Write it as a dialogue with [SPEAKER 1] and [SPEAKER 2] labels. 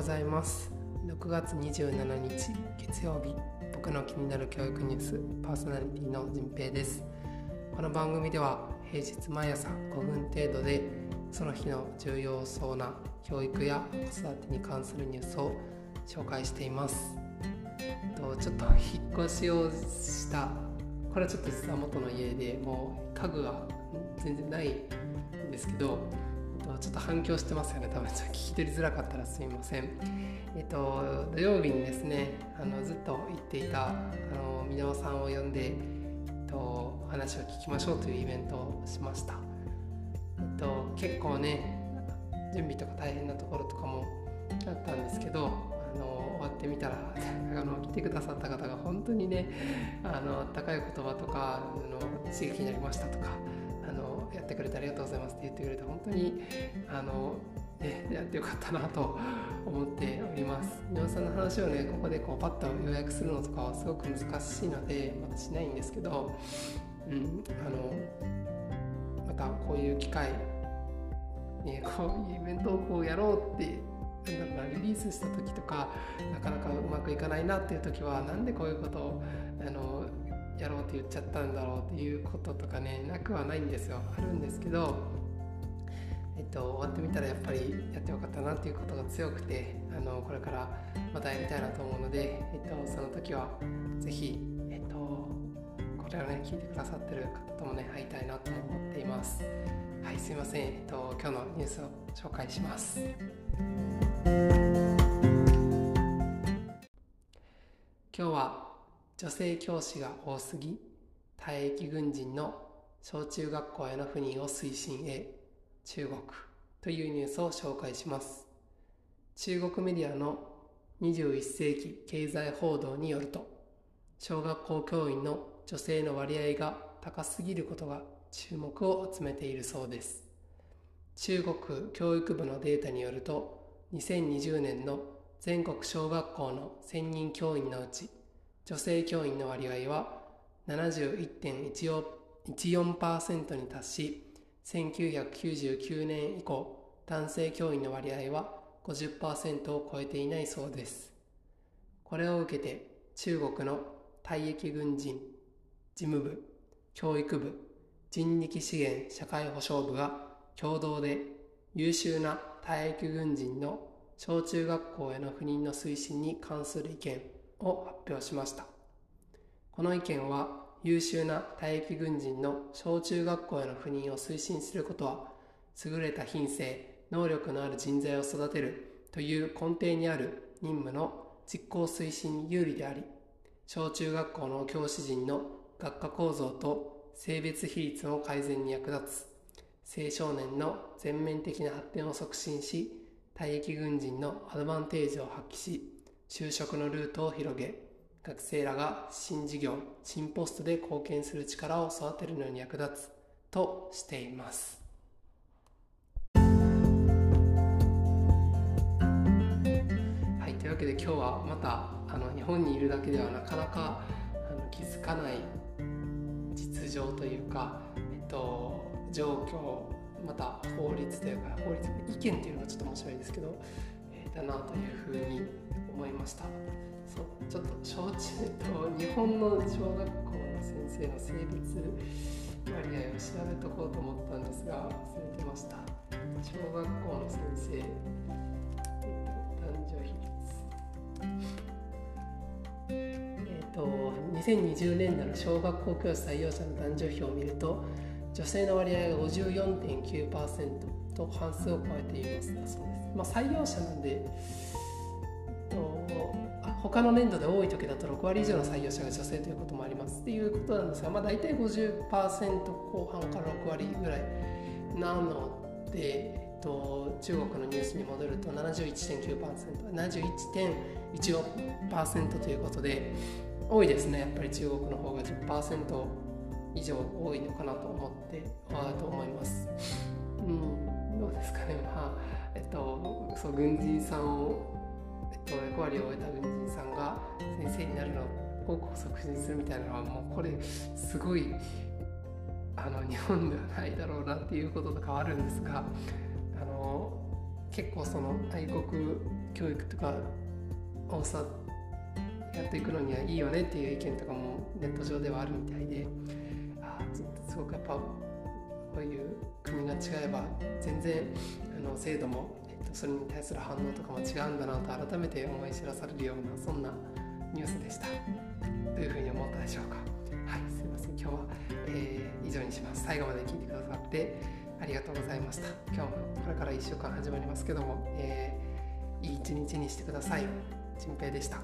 [SPEAKER 1] ございます。6月27日月曜日。僕の気になる教育ニュースパーソナリティのじんぺいです。この番組では平日毎朝5分程度でその日の重要そうな教育や子育てに関するニュースを紹介しています。ちょっと引っ越しをしたこれはちょっと実は元の家でもう家具が全然ないんですけどちょっと反響してますよね。多分ちょっと聞き取りづらかったらすみません。えっと土曜日にですねあのずっと言っていたあの箕輪さんを呼んで、えっと、話を聞きましょうというイベントをしました。えっと結構ね準備とか大変なところとかもあったんですけどあの終わってみたらあの来てくださった方が本当にねあの高い言葉とかあの刺激になりましたとかやってくれてありがとうございますって言ってくれて本当にあの、ね、やってよかったなと思っております。井上さんの話をねここでこうパッと予約するのとかはすごく難しいのでまたしないんですけど、うん、あのまたこういう機会ね、こういうイベントをこうやろうってなんだろうリリースした時とかなかなかうまくいかないなっていう時はなんでこういうことをあのて言っちゃったんだろうっていうこととかねなくはないんですよ。あるんですけど、えっと、終わってみたらやっぱりやってよかったなっていうことが強くてあのこれからまたやりたいなと思うので、えっと、その時は是非、えっと、これをね聞いてくださってる方ともね会いたいなと思っています。はいすいません、えっと、今日のニュースを紹介します。今日は女性教師が多すぎ退役軍人の小中学校への赴任を推進へ中国というニュースを紹介します。中国メディアの21世紀経済報道によると小学校教員の女性の割合が高すぎることが注目を集めているそうです。中国教育部のデータによると2020年の全国小学校の1000人教員のうち女性教員の割合は71.14%に達し1999年以降男性教員の割合は50%を超えていないそうです。これを受けて中国の退役軍人事務部教育部人力資源社会保障部が共同で優秀な退役軍人の小中学校への赴任の推進に関する意見を発表しました。この意見は優秀な退役軍人の小中学校への赴任を推進することは優れた品性能力のある人材を育てるという根底にある任務の実行推進に有利であり小中学校の教師陣の学科構造と性別比率の改善に役立つ青少年の全面的な発展を促進し退役軍人のアドバンテージを発揮し就職のルートを広げ学生らが新事業新ポストで貢献する力を育てるのに役立つとしています。はいというわけで今日はまたあの日本にいるだけではなかなかあの気づかない実情というか、えっと、状況また法律というか法律意見というのがちょっと面白いんですけど、だなというふうに思いました。そうちょっと小中と日本の小学校の先生の性別割合を調べとこうと思ったんですが忘れてました。小学校の先生、えっと、男女比率えっと2020年度の小学校教師採用者の男女比を見ると女性の割合が54.9%と半数を超えていますそうです、まあ、採用者なんで他の年度で多い時だと6割以上の採用者が女性ということもありますっていうことなんですが、まあ、大体50%後半から6割ぐらいなので、えっと、中国のニュースに戻ると 71.9%71.14% ということで多いですね。やっぱり中国の方が10%以上多いのかなと思ってあと思います。うん、どうですかねまあえっとそう軍人さんをえっと、役割を終えた軍人さんが先生になるのを促進するみたいなのはもうこれすごいあの日本ではないだろうなっていうこととかはあるんですがあの結構その愛国教育とかをさやっていくのにはいいよねっていう意見とかもネット上ではあるみたいですごくやっぱこういう国が違えば全然あの制度も、えっと、それに対する反応とかも違うんだなと改めて思い知らされるようなそんなニュースでした。というふうに思ったでしょうか。はいすいません。今日は、えー、以上にします。最後まで聞いてくださってありがとうございました。今日もこれから1週間始まりますけども、えー、いい一日にしてください。ちんぺいでした。